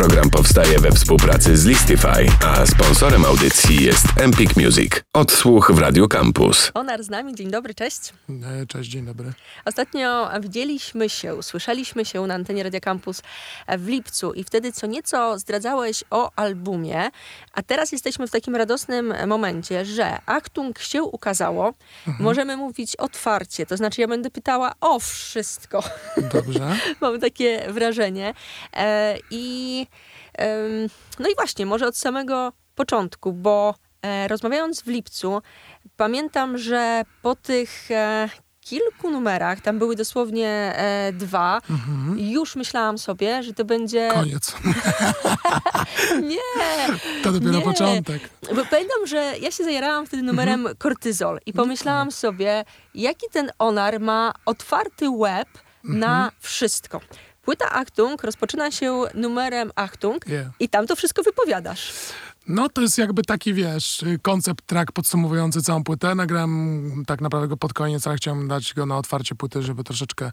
Program powstaje we współpracy z Listify, a sponsorem audycji jest Empik Music. Odsłuch w Radio Campus. Onar z nami, dzień dobry, cześć. E, Cześć, dzień dobry. Ostatnio widzieliśmy się, usłyszeliśmy się na antenie Radio Campus w lipcu i wtedy co nieco zdradzałeś o albumie, a teraz jesteśmy w takim radosnym momencie, że Achtung się ukazało. Możemy mówić otwarcie, to znaczy ja będę pytała o wszystko. Dobrze. Mam takie wrażenie. E, I no i właśnie, może od samego początku, bo e, rozmawiając w lipcu, pamiętam, że po tych e, kilku numerach, tam były dosłownie e, dwa, już myślałam sobie, że to będzie... Koniec. Nie! To dopiero Nie. początek. Bo pamiętam, że ja się zajarałam wtedy numerem kortyzol i pomyślałam sobie, jaki ten onar ma otwarty łeb na wszystko. Płyta Achtung rozpoczyna się numerem Achtung Yeah. i tam to wszystko wypowiadasz. No to jest jakby taki, wiesz, koncept track podsumowujący całą płytę. Nagrałem tak naprawdę go pod koniec, ale chciałem dać go na otwarcie płyty, żeby troszeczkę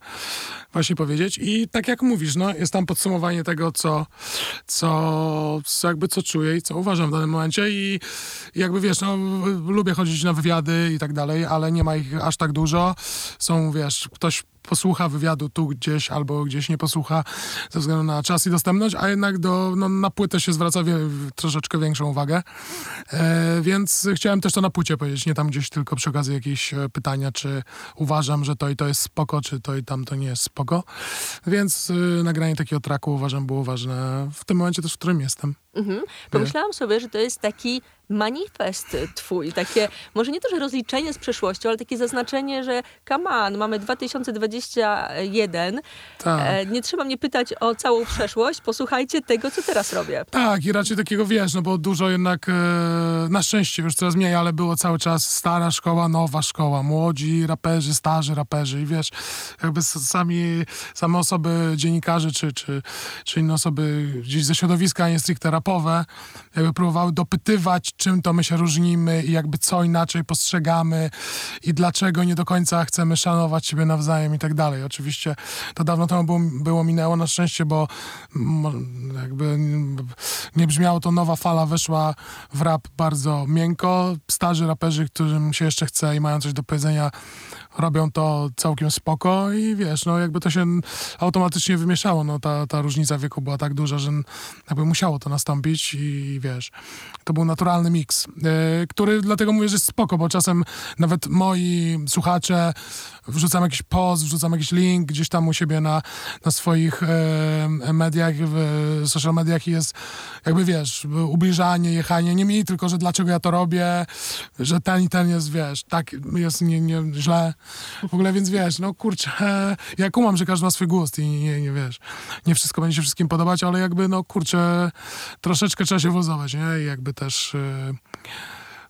właśnie powiedzieć. I tak jak mówisz, no jest tam podsumowanie tego, co, co, co jakby co czuję i co uważam w danym momencie i jakby wiesz, no lubię chodzić na wywiady i tak dalej, ale nie ma ich aż tak dużo. Są, wiesz, ktoś posłucha wywiadu tu gdzieś albo gdzieś nie posłucha ze względu na czas i dostępność, a jednak do, no, na płytę się zwraca wie, troszeczkę większą uwagę. E, więc chciałem też to na płycie powiedzieć, nie tam gdzieś tylko przy okazji jakieś e, pytania, czy uważam, że to i to jest spoko, czy to i tam to nie jest spoko. Więc y, nagranie takiego traku uważam było ważne w tym momencie też, w którym jestem. Mhm. Pomyślałam sobie, że to jest taki manifest twój, takie, może nie to, że rozliczenie z przeszłością, ale takie zaznaczenie, że come on, mamy 2021, Tak. e, nie trzeba mnie pytać o całą przeszłość, posłuchajcie tego, co teraz robię. Tak, i raczej takiego wiesz, no bo dużo jednak, e, na szczęście już coraz mniej, ale było cały czas stara szkoła, nowa szkoła, młodzi raperzy, starzy raperzy i wiesz, jakby sami, same osoby, dziennikarze czy, czy, czy inne osoby gdzieś ze środowiska, a nie stricte jakby próbowały dopytywać, czym to my się różnimy i jakby co inaczej postrzegamy i dlaczego nie do końca chcemy szanować siebie nawzajem i tak dalej. Oczywiście to dawno temu było, było minęło na szczęście, bo jakby nie brzmiało to nowa fala, weszła w rap bardzo miękko. Starzy raperzy, którym się jeszcze chce i mają coś do powiedzenia, robią to całkiem spoko i wiesz, no jakby to się automatycznie wymieszało, no ta, ta różnica wieku była tak duża, że jakby musiało to nastąpić i wiesz, to był naturalny miks, yy, który dlatego mówię, że jest spoko, bo czasem nawet moi słuchacze wrzucam jakiś post, wrzucam jakiś link gdzieś tam u siebie na, na swoich e, mediach, w social mediach i jest jakby wiesz, ubliżanie, jechanie, nie mi, tylko że dlaczego ja to robię, że ten i ten jest, wiesz, tak jest nie, nie, źle. W ogóle, więc wiesz, no kurczę, ja kumam, że każdy ma swój gust i nie, nie wiesz, nie wszystko będzie się wszystkim podobać, ale jakby, no kurczę, troszeczkę trzeba się wyluzować, nie? I jakby też... E,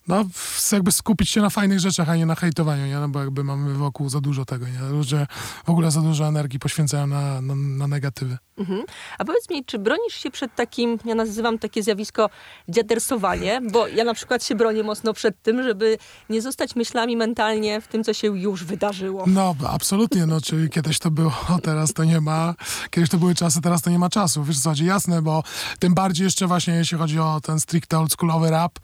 no, jakby skupić się na fajnych rzeczach, a nie na hejtowaniu, nie? No bo jakby mamy wokół za dużo tego, nie? Ludzie w ogóle za dużo energii poświęcają na, na, na negatywy. Mhm. A powiedz mi, czy bronisz się przed takim, ja nazywam takie zjawisko dziadersowanie, bo ja na przykład się bronię mocno przed tym, żeby nie zostać myślami mentalnie w tym, co się już wydarzyło. No, absolutnie, no, czyli kiedyś to było, teraz to nie ma, kiedyś to były czasy, teraz to nie ma czasu, wiesz co chodzi, jasne, bo tym bardziej jeszcze właśnie, jeśli chodzi o ten stricte oldschoolowy rap,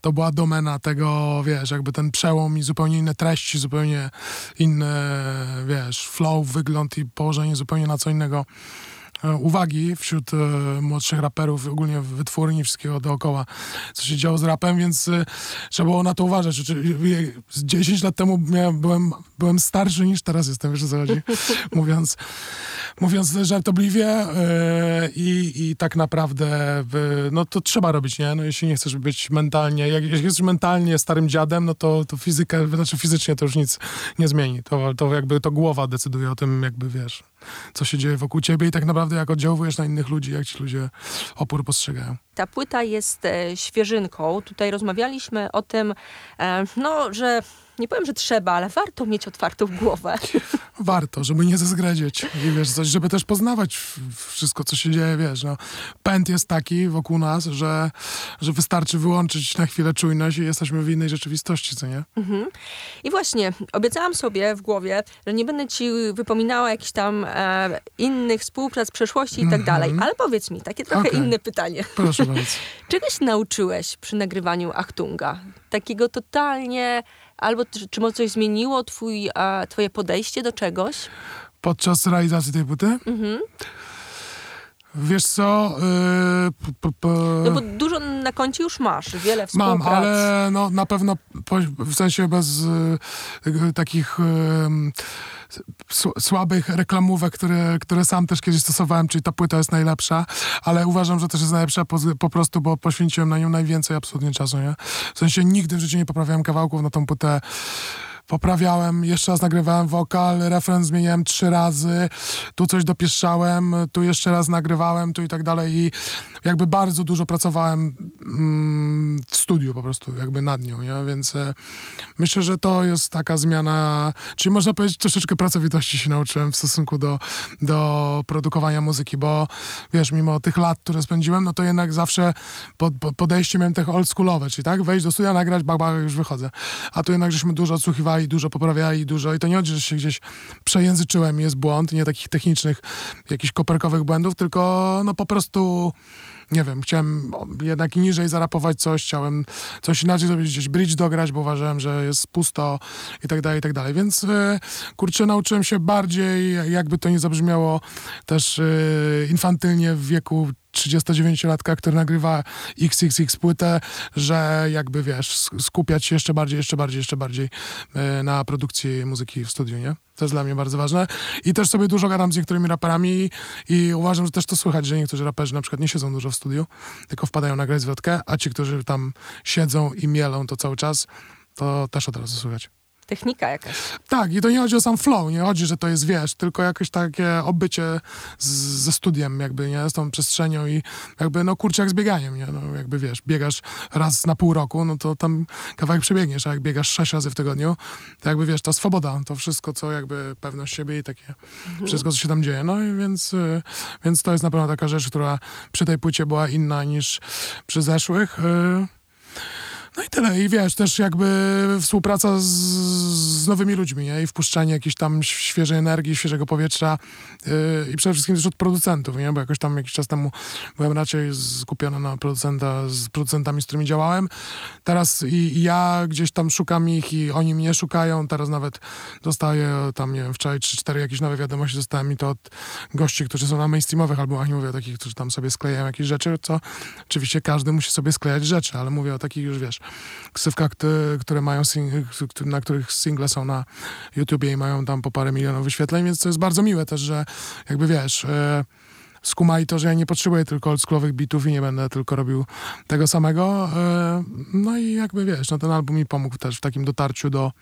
to była domena tego, wiesz, jakby ten przełom i zupełnie inne treści, zupełnie inne, wiesz, flow, wygląd i położenie zupełnie na co innego uwagi wśród e, młodszych raperów, ogólnie wytwórni, wszystkiego dookoła, co się działo z rapem, więc e, trzeba było na to uważać. Czy, z 10 lat temu miałem, byłem, byłem starszy niż teraz jestem, wiesz o co chodzi, mówiąc, mówiąc żartobliwie e, i, i tak naprawdę e, no to trzeba robić, nie? No jeśli nie chcesz być mentalnie, jak, jeśli jesteś mentalnie starym dziadem, no to, to fizyka, znaczy fizycznie to już nic nie zmieni. To, to jakby to głowa decyduje o tym, jakby wiesz, co się dzieje wokół ciebie i tak naprawdę jak oddziałujesz na innych ludzi, jak ci ludzie opór postrzegają. Ta płyta jest e, świeżynką. Tutaj rozmawialiśmy o tym, e, no, że nie powiem, że trzeba, ale warto mieć otwartą głowę. Warto, żeby nie zezgredzieć i wiesz, coś, żeby też poznawać wszystko, co się dzieje, wiesz, no. Pęd jest taki wokół nas, że, że wystarczy wyłączyć na chwilę czujność i jesteśmy w innej rzeczywistości, co nie? Mhm. I właśnie, obiecałam sobie w głowie, że nie będę ci wypominała jakichś tam e, innych współprac przeszłości i tak mhm. dalej, ale powiedz mi, takie trochę okay. inne pytanie. Proszę bardzo. Czegoś nauczyłeś przy nagrywaniu Achtunga? Takiego totalnie Albo czy, może coś zmieniło twój, a, twoje podejście do czegoś? Podczas realizacji tej płyty? Mhm. Wiesz co? Yy, p, p, no bo dużo na koncie już masz, wiele współprac. Mam, ale no, na pewno po, w sensie bez yy, takich yy, słabych reklamówek, które, które sam też kiedyś stosowałem, czyli ta płyta jest najlepsza, ale uważam, że też jest najlepsza po, po prostu, bo poświęciłem na nią najwięcej absolutnie czasu, nie? W sensie nigdy w życiu nie poprawiałem kawałków na tą płytę poprawiałem, jeszcze raz nagrywałem wokal, refren zmieniałem trzy razy, tu coś dopieszczałem, tu jeszcze raz nagrywałem, tu i tak dalej i jakby bardzo dużo pracowałem mm, w studiu po prostu, jakby nad nią, nie? więc e, myślę, że to jest taka zmiana, czyli można powiedzieć troszeczkę pracowitości się nauczyłem w stosunku do, do produkowania muzyki, bo wiesz, mimo tych lat, które spędziłem, no to jednak zawsze pod, pod podejście miałem tych oldschoolowe, czyli tak, wejść do studia, nagrać, bak, bak, już wychodzę. A tu jednak żeśmy dużo odsłuchiwali i dużo poprawiali, dużo. I to nie chodzi, że się gdzieś przejęzyczyłem, jest błąd, nie takich technicznych, jakichś koperkowych błędów, tylko no po prostu nie wiem, chciałem jednak niżej zarapować coś, chciałem coś inaczej zrobić, gdzieś bridge dograć, bo uważałem, że jest pusto i tak dalej, i tak dalej. Więc e, kurczę, nauczyłem się bardziej, jakby to nie zabrzmiało też e, infantylnie w wieku 39-latka, który nagrywa XXX płytę, że jakby wiesz, skupiać się jeszcze bardziej, jeszcze bardziej, jeszcze bardziej e, na produkcji muzyki w studiu, nie? To jest dla mnie bardzo ważne. I też sobie dużo gadam z niektórymi raperami i uważam, że też to słychać, że niektórzy raperzy na przykład nie siedzą dużo w studiu, tylko wpadają nagrać zwrotkę, a ci, którzy tam siedzą i mielą to cały czas, to też od razu słychać technika jakaś. Tak, i to nie chodzi o sam flow, nie chodzi, że to jest, wiesz, tylko jakieś takie obycie z, ze studiem, jakby, nie, z tą przestrzenią i jakby, no kurczę, jak z bieganiem, nie, no jakby, wiesz, biegasz raz na pół roku, no to tam kawałek przebiegniesz, a jak biegasz sześć razy w tygodniu, to jakby, wiesz, ta swoboda, to wszystko, co jakby pewność siebie i takie, mhm. wszystko, co się tam dzieje, no i więc, y, więc to jest na pewno taka rzecz, która przy tej płycie była inna niż przy zeszłych, y, tyle. I wiesz, też jakby współpraca z, z nowymi ludźmi, nie? I wpuszczanie jakiejś tam świeżej energii, świeżego powietrza yy, i przede wszystkim też od producentów, nie? Bo jakoś tam jakiś czas temu byłem raczej skupiony na producenta, z producentami, z którymi działałem. Teraz i, i ja gdzieś tam szukam ich i oni mnie szukają. Teraz nawet dostaję tam, nie wiem, wczoraj 3-4 jakieś nowe wiadomości dostałem i to od gości, którzy są na mainstreamowych albumach, nie mówię o takich, którzy tam sobie sklejają jakieś rzeczy, co oczywiście każdy musi sobie sklejać rzeczy, ale mówię o takich już, wiesz, ksywkach, które mają na których single są na YouTubie i mają tam po parę milionów wyświetleń, więc to jest bardzo miłe też, że jakby wiesz, e, skumali to, że ja nie potrzebuję tylko oldschoolowych bitów i nie będę tylko robił tego samego. E, no i jakby wiesz, no ten album mi pomógł też w takim dotarciu do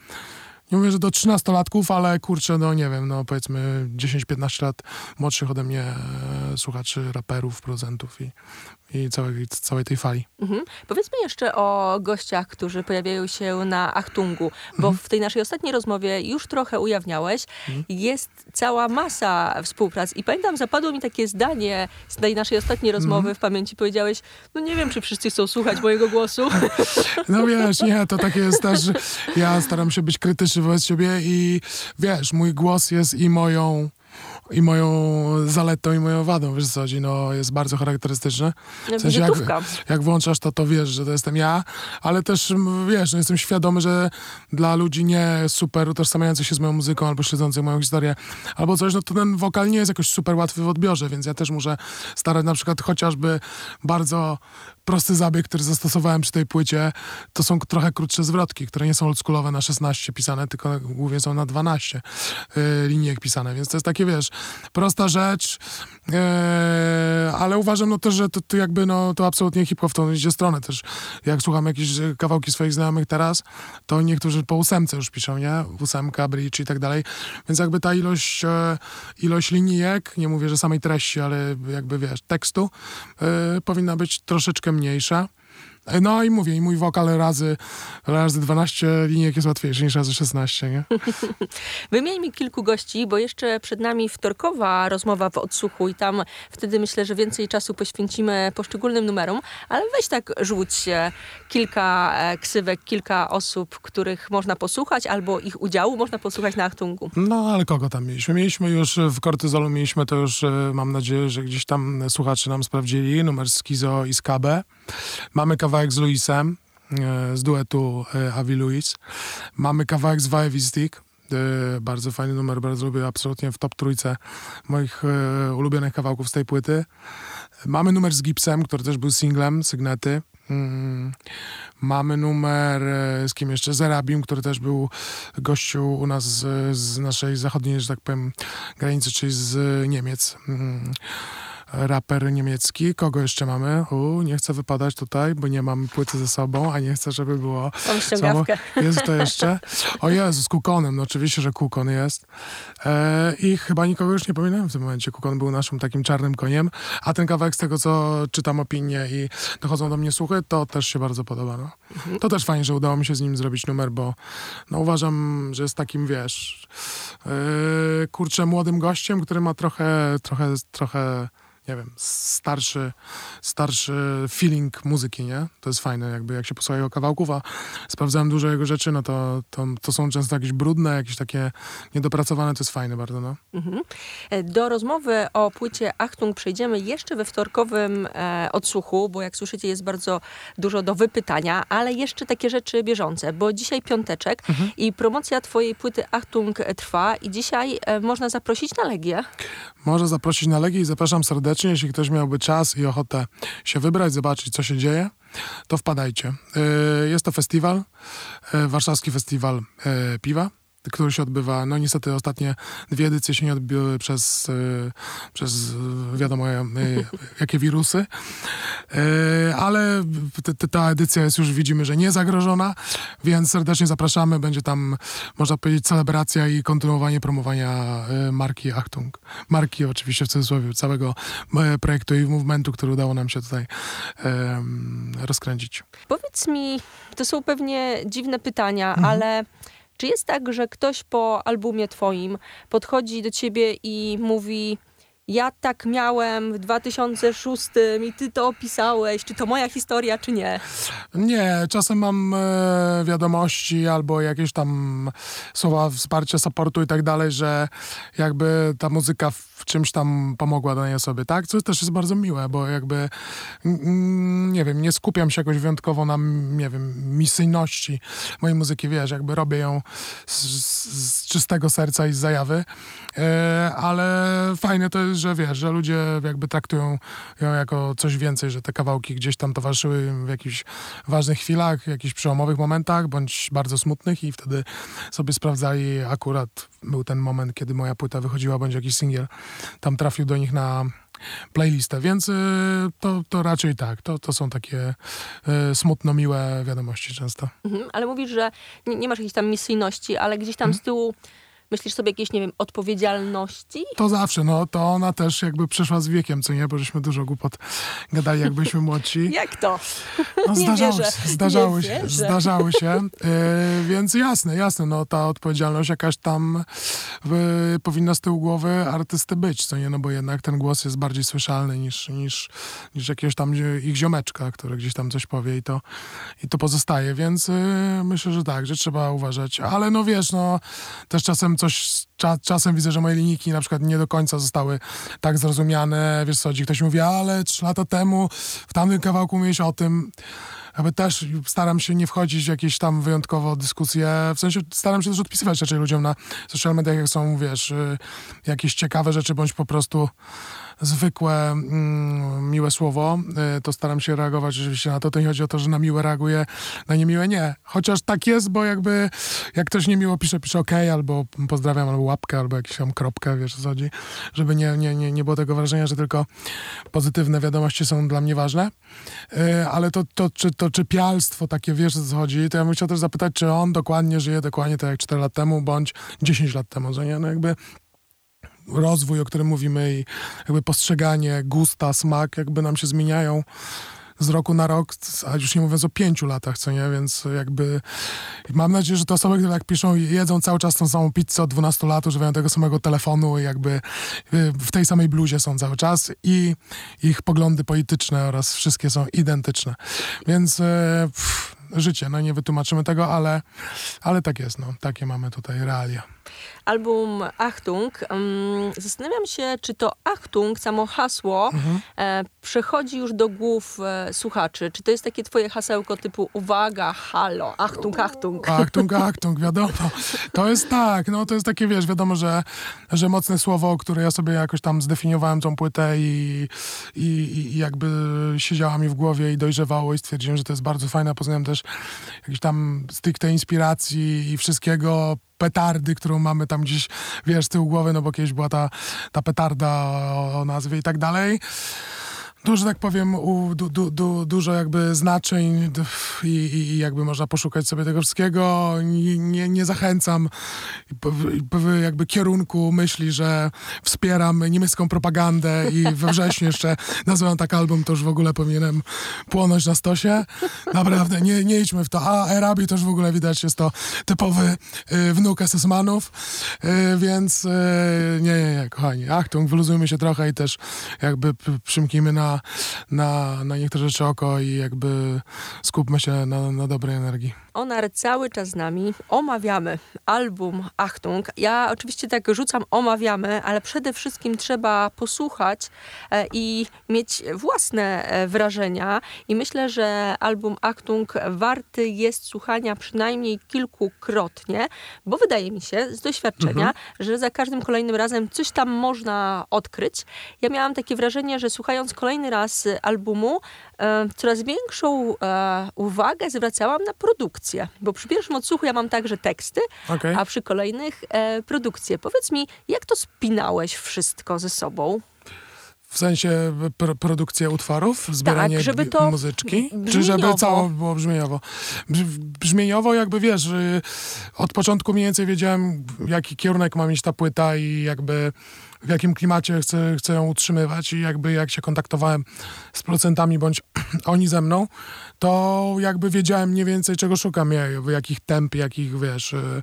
nie mówię, że do 13-latków, ale kurczę, no nie wiem, no powiedzmy 10-15 lat młodszych ode mnie e, słuchaczy, raperów, producentów i i całej, całej tej fali. Mhm. Powiedzmy jeszcze o gościach, którzy pojawiają się na Achtungu, bo mhm. w tej naszej ostatniej rozmowie już trochę ujawniałeś, mhm. jest cała masa współprac i pamiętam, zapadło mi takie zdanie z tej naszej ostatniej rozmowy mhm. w pamięci, powiedziałeś, no nie wiem, czy wszyscy chcą słuchać mojego głosu. No wiesz, nie, to takie jest też, ja staram się być krytyczny wobec siebie i wiesz, mój głos jest i moją i moją zaletą i moją wadą, wiesz co chodzi, no jest bardzo charakterystyczne. W sensie jak, jak włączasz to, to wiesz, że to jestem ja, ale też wiesz, no jestem świadomy, że dla ludzi nie super utożsamiających się z moją muzyką albo śledzących moją historię albo coś, no to ten wokal nie jest jakoś super łatwy w odbiorze, więc ja też muszę starać na przykład chociażby bardzo prosty zabieg, który zastosowałem przy tej płycie, to są trochę krótsze zwrotki, które nie są oldschoolowe na 16 pisane, tylko głównie są na 12 yy, linijek pisane, więc to jest takie, wiesz, prosta rzecz, yy, ale uważam no też, że to, to jakby no, to absolutnie hip-hop w tą idzie stronę też. Jak słucham jakieś kawałki swoich znajomych teraz, to niektórzy po ósemce już piszą, nie? Ósemka, bridge i tak dalej, więc jakby ta ilość, e, ilość linijek, nie mówię, że samej treści, ale jakby, wiesz, tekstu, powinna być troszeczkę mniejsza. No i mówię, i mój wokal razy, razy 12 linijek jest łatwiejszy niż razy 16, nie? Wymień mi kilku gości, bo jeszcze przed nami wtorkowa rozmowa w odsłuchu i tam wtedy myślę, że więcej czasu poświęcimy poszczególnym numerom, ale weź tak rzuć się kilka e, ksywek, kilka osób, których można posłuchać, albo ich udziału można posłuchać na Achtungu. No, ale kogo tam mieliśmy? Mieliśmy już w Kortyzolu, mieliśmy to już, e, mam nadzieję, że gdzieś tam słuchacze nam sprawdzili, numer z Kizo i z Kabe. Mamy kawałek z Luisem, e, z duetu e, Avi Luis. Mamy kawałek z Vive Stick, bardzo fajny numer, bardzo lubię, absolutnie w top trójce moich ulubionych kawałków z tej płyty. Mamy numer z Gipsem, który też był singlem, Sygnety. Mm. Mamy numer e, z kim jeszcze? Zerabim, który też był gościu u nas z, z naszej zachodniej, że tak powiem, granicy, czyli z Niemiec. Raper niemiecki. Kogo jeszcze mamy? U, nie chcę wypadać tutaj, bo nie mam płyty ze sobą, a nie chcę, żeby było... Mam ściągawkę. Jest to jeszcze? O Jezu, z Kukonem. No oczywiście, że Kukon jest. E, I chyba nikogo już nie pominąłem w tym momencie. Kukon był naszym takim czarnym koniem, a ten kawałek z tego, co czytam opinie i dochodzą do mnie słuchy, to też się bardzo podoba. No. Mhm. To też fajnie, że udało mi się z nim zrobić numer, bo no, uważam, że jest takim, wiesz, yy, kurczę, młodym gościem, który ma trochę, trochę, trochę nie wiem, starszy, starszy feeling muzyki, nie? To jest fajne, jakby jak się posłucha jego kawałków, a sprawdzałem dużo jego rzeczy, no to, to, to są często jakieś brudne, jakieś takie niedopracowane, to jest fajne bardzo, no. Mhm. E, do rozmowy o płycie Achtung przejdziemy jeszcze we wtorkowym e, odsłuchu, bo jak słyszycie jest bardzo dużo do wypytania, ale jeszcze takie rzeczy bieżące, bo dzisiaj piąteczek mhm. i promocja twojej płyty Achtung trwa i dzisiaj e, można zaprosić na Legię. Można zaprosić na Legię i zapraszam serdecznie serdecznie. Jeśli ktoś miałby czas i ochotę się wybrać, zobaczyć, co się dzieje, to wpadajcie. Y, jest to festiwal, y, warszawski festiwal y, piwa który się odbywa, no niestety ostatnie dwie edycje się nie odbyły przez, e, przez wiadomo e, jakie wirusy, e, ale ta edycja jest już, widzimy, że nie zagrożona, więc serdecznie zapraszamy, będzie tam, można powiedzieć, celebracja i kontynuowanie promowania marki Achtung. Marki oczywiście w cudzysłowie całego projektu i movementu, który udało nam się tutaj rozkręcić. Powiedz mi, to są pewnie dziwne pytania, mhm. ale czy jest tak, że ktoś po albumie twoim podchodzi do ciebie i mówi ja tak miałem w 2006 i ty to opisałeś, czy to moja historia, czy nie? Nie, czasem mam e, wiadomości albo jakieś tam słowa wsparcia, supportu i tak dalej, że jakby ta muzyka w czymś tam pomogła danej osobie, tak? Co też jest bardzo miłe, bo jakby mm, nie wiem, nie skupiam się jakoś wyjątkowo na, nie wiem, misyjności mojej muzyki, wiesz, jakby robię ją z, z czystego serca i z zajawy, e, ale fajne to jest, że wiesz, że ludzie jakby traktują ją jako coś więcej, że te kawałki gdzieś tam towarzyszyły im w jakichś ważnych chwilach, jakichś przełomowych momentach, bądź bardzo smutnych i wtedy sobie sprawdzali akurat był ten moment, kiedy moja płyta wychodziła, bądź jakiś singiel tam trafił do nich na playlistę, więc y, to, to raczej tak. To, to są takie y, smutno miłe wiadomości często. Mhm, ale mówisz, że nie, nie, masz jakiejś tam misyjności, ale gdzieś tam mhm. z tyłu Myślisz sobie jakieś, nie wiem, odpowiedzialności? To zawsze, no to ona też jakby przyszła z wiekiem, co nie? Bo żeśmy dużo głupot gadali, jak byliśmy młodsi. jak to? No, zdarzały, się, zdarzały się, zdarzały się. E, więc jasne, jasne, no ta odpowiedzialność jakaś tam y, powinna z tyłu głowy artysty być, co nie? No bo jednak ten głos jest bardziej słyszalny niż, niż, niż jakiegoś tam ich ziomeczka, który gdzieś tam coś powie i to, i to pozostaje, więc y, myślę, że tak, że trzeba uważać. Ale no wiesz, no też czasem coś cza, czasem widzę, że moje linijki na przykład nie do końca zostały tak zrozumiane. Wiesz co, ktoś mówi, ale trzy lata temu w tamtym kawałku mówiłeś o tym. Jakby też staram się nie wchodzić w jakieś tam wyjątkowo dyskusje, w sensie staram się też odpisywać raczej ludziom na social mediach, jak są, wiesz, y, jakieś ciekawe rzeczy, bądź po prostu zwykłe, mm, miłe słowo, y, to staram się reagować oczywiście na to. To nie chodzi o to, że na miłe reaguję, na niemiłe nie. Chociaż tak jest, bo jakby jak ktoś niemiło pisze, pisze ok, albo pozdrawiam, albo łapkę, albo jakąś tam kropkę, wiesz co chodzi, żeby nie, nie, nie, nie było tego wrażenia, że tylko pozytywne wiadomości są dla mnie ważne. Y, ale to, to, czy, to czypialstwo takie, wiesz co chodzi, to ja bym chciał też zapytać, czy on dokładnie żyje dokładnie tak jak 4 lat temu, bądź 10 lat temu, że nie? No jakby rozwój, o którym mówimy i jakby postrzeganie, gusta, smak jakby nam się zmieniają z roku na rok, a już nie mówiąc o pięciu latach, co nie, więc jakby mam nadzieję, że te osoby, które tak piszą, jedzą cały czas tą samą pizzę od 12 lat, używają tego samego telefonu i jakby y, w tej samej bluzie są cały czas i ich poglądy polityczne oraz wszystkie są identyczne. Więc y, pff, życie, no nie wytłumaczymy tego, ale, ale tak jest, no, takie mamy tutaj realia album Achtung. Zastanawiam się, czy to Achtung, samo hasło, mhm. e, przechodzi już do głów e, słuchaczy. Czy to jest takie twoje hasełko typu uwaga, halo, Achtung, Achtung? Achtung, Achtung, wiadomo. To jest tak, no to jest takie, wiesz, wiadomo, że, że mocne słowo, które ja sobie jakoś tam zdefiniowałem tą płytę i, i, i jakby siedziała mi w głowie i dojrzewało i stwierdziłem, że to jest bardzo fajne. Poznałem też jakieś tam stricte inspiracji i wszystkiego petardy, którą mamy tam gdzieś, wiesz, z tyłu głowy, no bo kiedyś była ta, ta petarda o nazwie i tak dalej dużo, tak powiem, u, du, du, du, dużo jakby znaczeń i, i, jakby można poszukać sobie tego wszystkiego. Nie, nie, zachęcam jakby kierunku myśli, że wspieram niemiecką propagandę i we wrześniu jeszcze nazywam tak album, to już w ogóle powinienem płonąć na stosie. Naprawdę, nie, nie idźmy w to. A Erabi już w ogóle widać, jest to typowy y, wnuk y, więc y, nie, nie, nie, kochani, Achtung, wyluzujmy się trochę i też jakby przymknijmy na na, na, niektóre rzeczy oko i jakby skupmy się na, na dobrej energii. Onar cały czas z nami. Omawiamy album Achtung. Ja oczywiście tak rzucam omawiamy, ale przede wszystkim trzeba posłuchać e, i mieć własne e, wrażenia. I myślę, że album Achtung warty jest słuchania przynajmniej kilkukrotnie, bo wydaje mi się z doświadczenia, mhm. że za każdym kolejnym razem coś tam można odkryć. Ja miałam takie wrażenie, że słuchając kolejny raz albumu, coraz większą uwagę zwracałam na produkcję produkcję, bo przy pierwszym odsłuchu ja mam także teksty, okay. a przy kolejnych e, produkcje. Powiedz mi, jak to spinałeś wszystko ze sobą? W sensie pro, produkcja utworów, zbieranie tak, żeby to muzyczki? Czy żeby cało było brzmieniowo? Brzmieniowo jakby wiesz, od początku mniej więcej wiedziałem, jaki kierunek ma mieć ta płyta i jakby w jakim klimacie chcę, chcę ją utrzymywać i jakby jak się kontaktowałem z producentami bądź oni ze mną, to jakby wiedziałem mniej więcej czego szukam, jakich temp, jakich wiesz, y,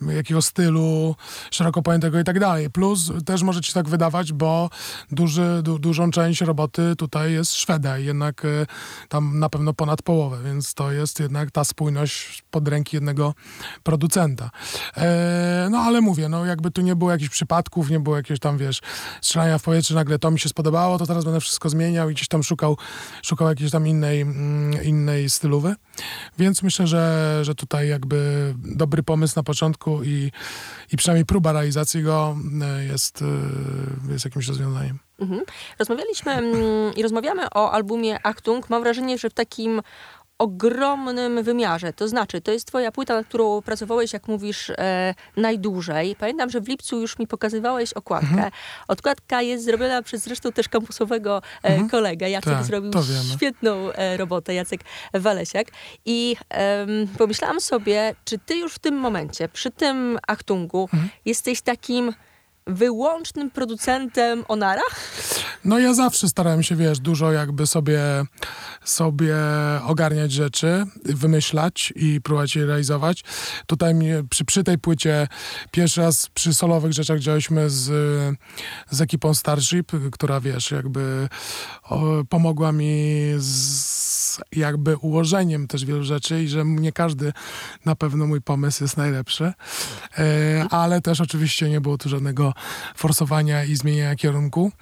jakiego stylu, szeroko pojętego i tak dalej. Plus też może ci tak wydawać, bo duży, du, dużą część roboty tutaj jest Szweda i jednak y, tam na pewno ponad połowę, więc to jest jednak ta spójność pod ręki jednego producenta. E, no ale mówię, no jakby tu nie było jakichś przypadków, nie było jakiegoś tam, wiesz, strzelania w powietrze, nagle to mi się spodobało, to teraz będę wszystko zmieniał i gdzieś tam szukał, szukał jakiejś tam innej, mm, innej stylowy. Więc myślę, że, że tutaj jakby dobry pomysł na początku i, i przynajmniej próba realizacji go e, jest, e, jest jakimś rozwiązaniem. Mhm. Rozmawialiśmy mm, i rozmawiamy o albumie Achtung. Mam wrażenie, że w takim ogromnym wymiarze. To znaczy, to jest twoja płyta, nad którą pracowałeś, jak mówisz, e, najdłużej. Pamiętam, że w lipcu już mi pokazywałeś okładkę. Mhm. Okładka jest zrobiona przez zresztą też kampusowego e, mhm. kolegę. Jacek tak, zrobił świetną e, robotę, Jacek Walesiak. I pomyślałam sobie, czy ty już w tym momencie, przy tym Achtungu, mhm. jesteś takim wyłącznym producentem Onara? No ja zawsze starałem się, wiesz, dużo jakby sobie, sobie ogarniać rzeczy, wymyślać i próbować je realizować. Tutaj przy, przy tej płycie pierwszy raz przy solowych rzeczach działaliśmy z, z ekipą Starship, która, wiesz, jakby o, pomogła mi z jakby ułożeniem też wielu rzeczy i że nie każdy na pewno mój pomysł jest najlepszy, e, ale też oczywiście nie było tu żadnego forsowania i zmieniania kierunku.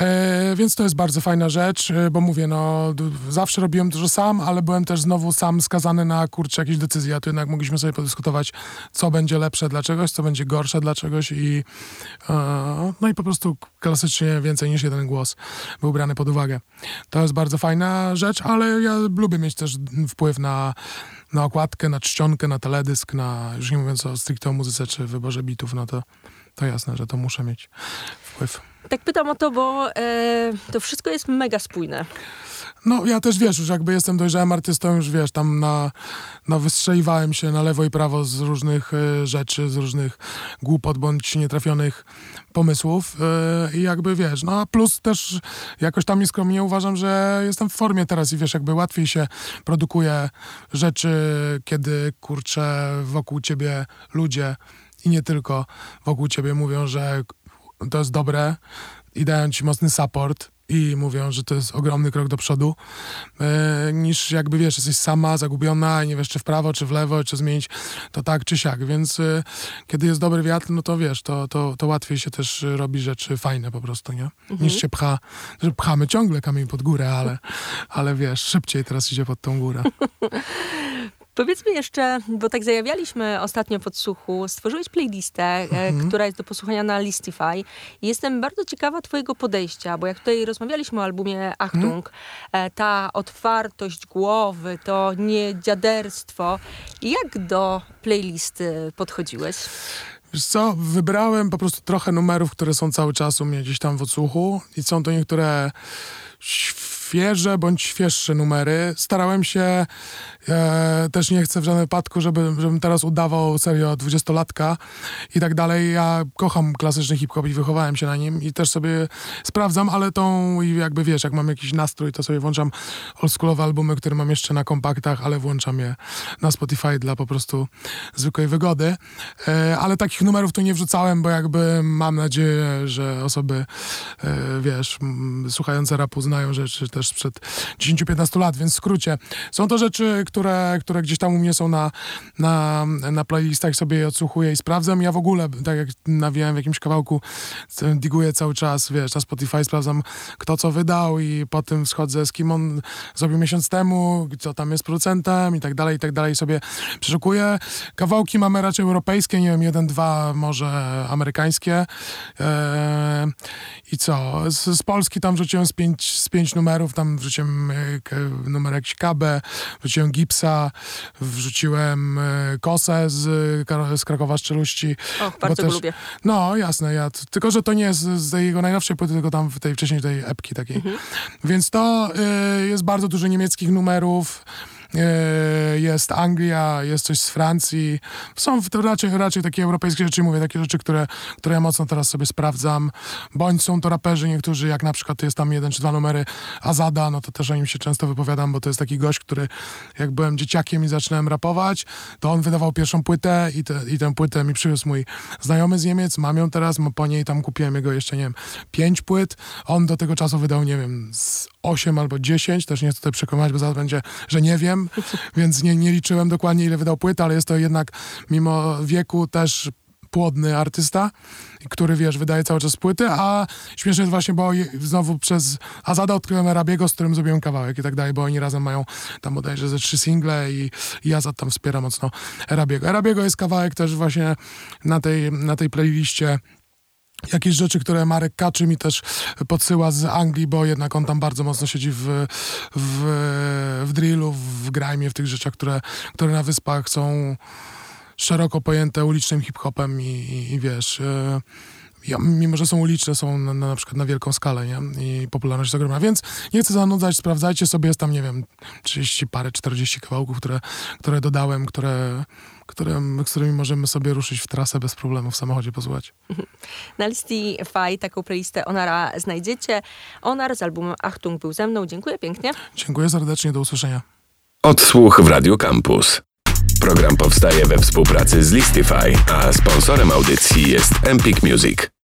E, więc to jest bardzo fajna rzecz, e, bo mówię, no zawsze robiłem dużo sam, ale byłem też znowu sam skazany na kurczę jakieś decyzje, a tu jednak mogliśmy sobie podyskutować, co będzie lepsze dla czegoś, co będzie gorsze dla czegoś i e, no i po prostu klasycznie więcej niż jeden głos był brany pod uwagę. To jest bardzo fajna rzecz, ale ja lubię mieć też wpływ na, na okładkę, na czcionkę, na teledysk, na, już nie mówiąc o stricte muzyce czy wyborze bitów, no to, to jasne, że to muszę mieć wpływ. Tak pytam o to, bo e, to wszystko jest mega spójne. No ja też wiesz, już jakby jestem dojrzałym artystą, już wiesz, tam na, no wystrzeliwałem się na lewo i prawo z różnych y, rzeczy, z różnych głupot bądź nietrafionych pomysłów y, i jakby wiesz, no a plus też jakoś tam nieskromnie uważam, że jestem w formie teraz i wiesz, jakby łatwiej się produkuje rzeczy, kiedy kurczę wokół ciebie ludzie i nie tylko wokół ciebie mówią, że to jest dobre i dają ci mocny support i mówią, że to jest ogromny krok do przodu, e, niż jakby wiesz, jesteś sama, zagubiona i nie wiesz, czy w prawo, czy w lewo, czy zmienić to tak, czy siak. Więc e, kiedy jest dobry wiatr, no to wiesz, to, to, to łatwiej się też robi rzeczy fajne po prostu, nie? Mhm. Niż się pcha, że pchamy ciągle kamień pod górę, ale, ale wiesz, szybciej teraz idzie pod tą górę. Powiedzmy jeszcze, bo tak zajawialiśmy ostatnio podsłuchu, stworzyłeś playlistę, e, która jest do posłuchania na Listify. Jestem bardzo ciekawa twojego podejścia, bo jak tutaj rozmawialiśmy o albumie Achtung, e, ta otwartość głowy, to nie dziaderstwo. Jak do playlisty podchodziłeś? Wiesz co, wybrałem po prostu trochę numerów, które są cały czas u mnie gdzieś tam w odsłuchu i są to niektóre świeże bądź świeższe numery. Starałem się, e, też nie chcę w żadnym wypadku, żeby, żebym teraz udawał serio dwudziestolatka i tak dalej. Ja kocham klasyczny hip-hop i wychowałem się na nim i też sobie sprawdzam, ale tą jakby wiesz, jak mam jakiś nastrój, to sobie włączam oldschoolowe albumy, które mam jeszcze na kompaktach, ale włączam je na Spotify dla po prostu zwykłej wygody. E, ale takich numerów tu nie wrzucałem, bo jakby mam nadzieję, że osoby, e, wiesz, słuchające rapu znają rzeczy też sprzed 10-15 lat, więc w skrócie. Są to rzeczy, które, które gdzieś tam u mnie są na, na, na playlistach, sobie je odsłuchuję i sprawdzam. Ja w ogóle, tak jak nawijałem w jakimś kawałku, diguję cały czas, wiesz, na Spotify sprawdzam, kto co wydał i potem schodzę z kim on zrobił miesiąc temu, co tam jest producentem i tak dalej, i tak dalej. Sobie przeszukuję. Kawałki mamy raczej europejskie, nie wiem, jeden, dwa może amerykańskie. Eee, I co? Z, z Polski tam wrzuciłem z pięć, z pięć numerów, tam wrzuciłem e, numer jakiś KB, wrzuciłem Gipsa, wrzuciłem e, Kosę z, Kar- z Krakowa Szczeluści. O, bo bardzo go też- lubię. No, jasne, ja, tylko że to nie jest z jego najnowszej płyty, tylko tam w tej wcześniej tej epki takiej. Więc to y, jest bardzo dużo niemieckich numerów. Y, Jest Anglia, jest coś z Francji. Są to raczej, raczej takie europejskie rzeczy, mówię, takie rzeczy, które, które ja mocno teraz sobie sprawdzam. Bądź są to raperzy niektórzy, jak na przykład jest tam jeden czy dwa numery Azada, no to też o nim się często wypowiadam, bo to jest taki gość, który jak byłem dzieciakiem i zaczynałem rapować, to on wydawał pierwszą płytę i, te, i tę płytę mi przywiózł mój znajomy z Niemiec, mam ją teraz, po niej tam kupiłem jego jeszcze, nie wiem, pięć płyt. On do tego czasu wydał, nie wiem, z 8 albo 10, też nie chcę tutaj przekonywać, bo zaraz będzie, że nie wiem, więc nie, nie liczyłem dokładnie, ile wydał płyt, ale jest to jednak mimo wieku też płodny artysta, który, wiesz, wydaje cały czas płyty, a śmieszne jest właśnie, bo znowu przez Azada odkryłem Arabiego, z którym zrobiłem kawałek i tak dalej, bo oni razem mają tam bodajże ze trzy single i, i Azad tam wspiera mocno Arabiego. Arabiego jest kawałek też właśnie na tej, na tej playliście jakieś rzeczy, które Marek Kaczy mi też podsyła z Anglii, bo jednak on tam bardzo mocno siedzi w, w, w drillu, w grime, w tych rzeczach, które, które na wyspach są szeroko pojęte ulicznym hip-hopem i, i, i wiesz... e, Ja, mimo, że są uliczne, są na, na, na przykład na wielką skalę, nie? I popularność jest ogromna. Więc nie chcę zanudzać, sprawdzajcie sobie, jest tam, nie wiem, 30 parę, 40 kawałków, które, które dodałem, które, które, z którymi możemy sobie ruszyć w trasę bez problemu w samochodzie posłuchać. Na Listify taką playlistę Onara znajdziecie. Onar z albumem Achtung był ze mną. Dziękuję pięknie. Dziękuję serdecznie, do usłyszenia. Odsłuch w Radio Campus. Program powstaje we współpracy z Listify, a sponsorem audycji jest Empik Music.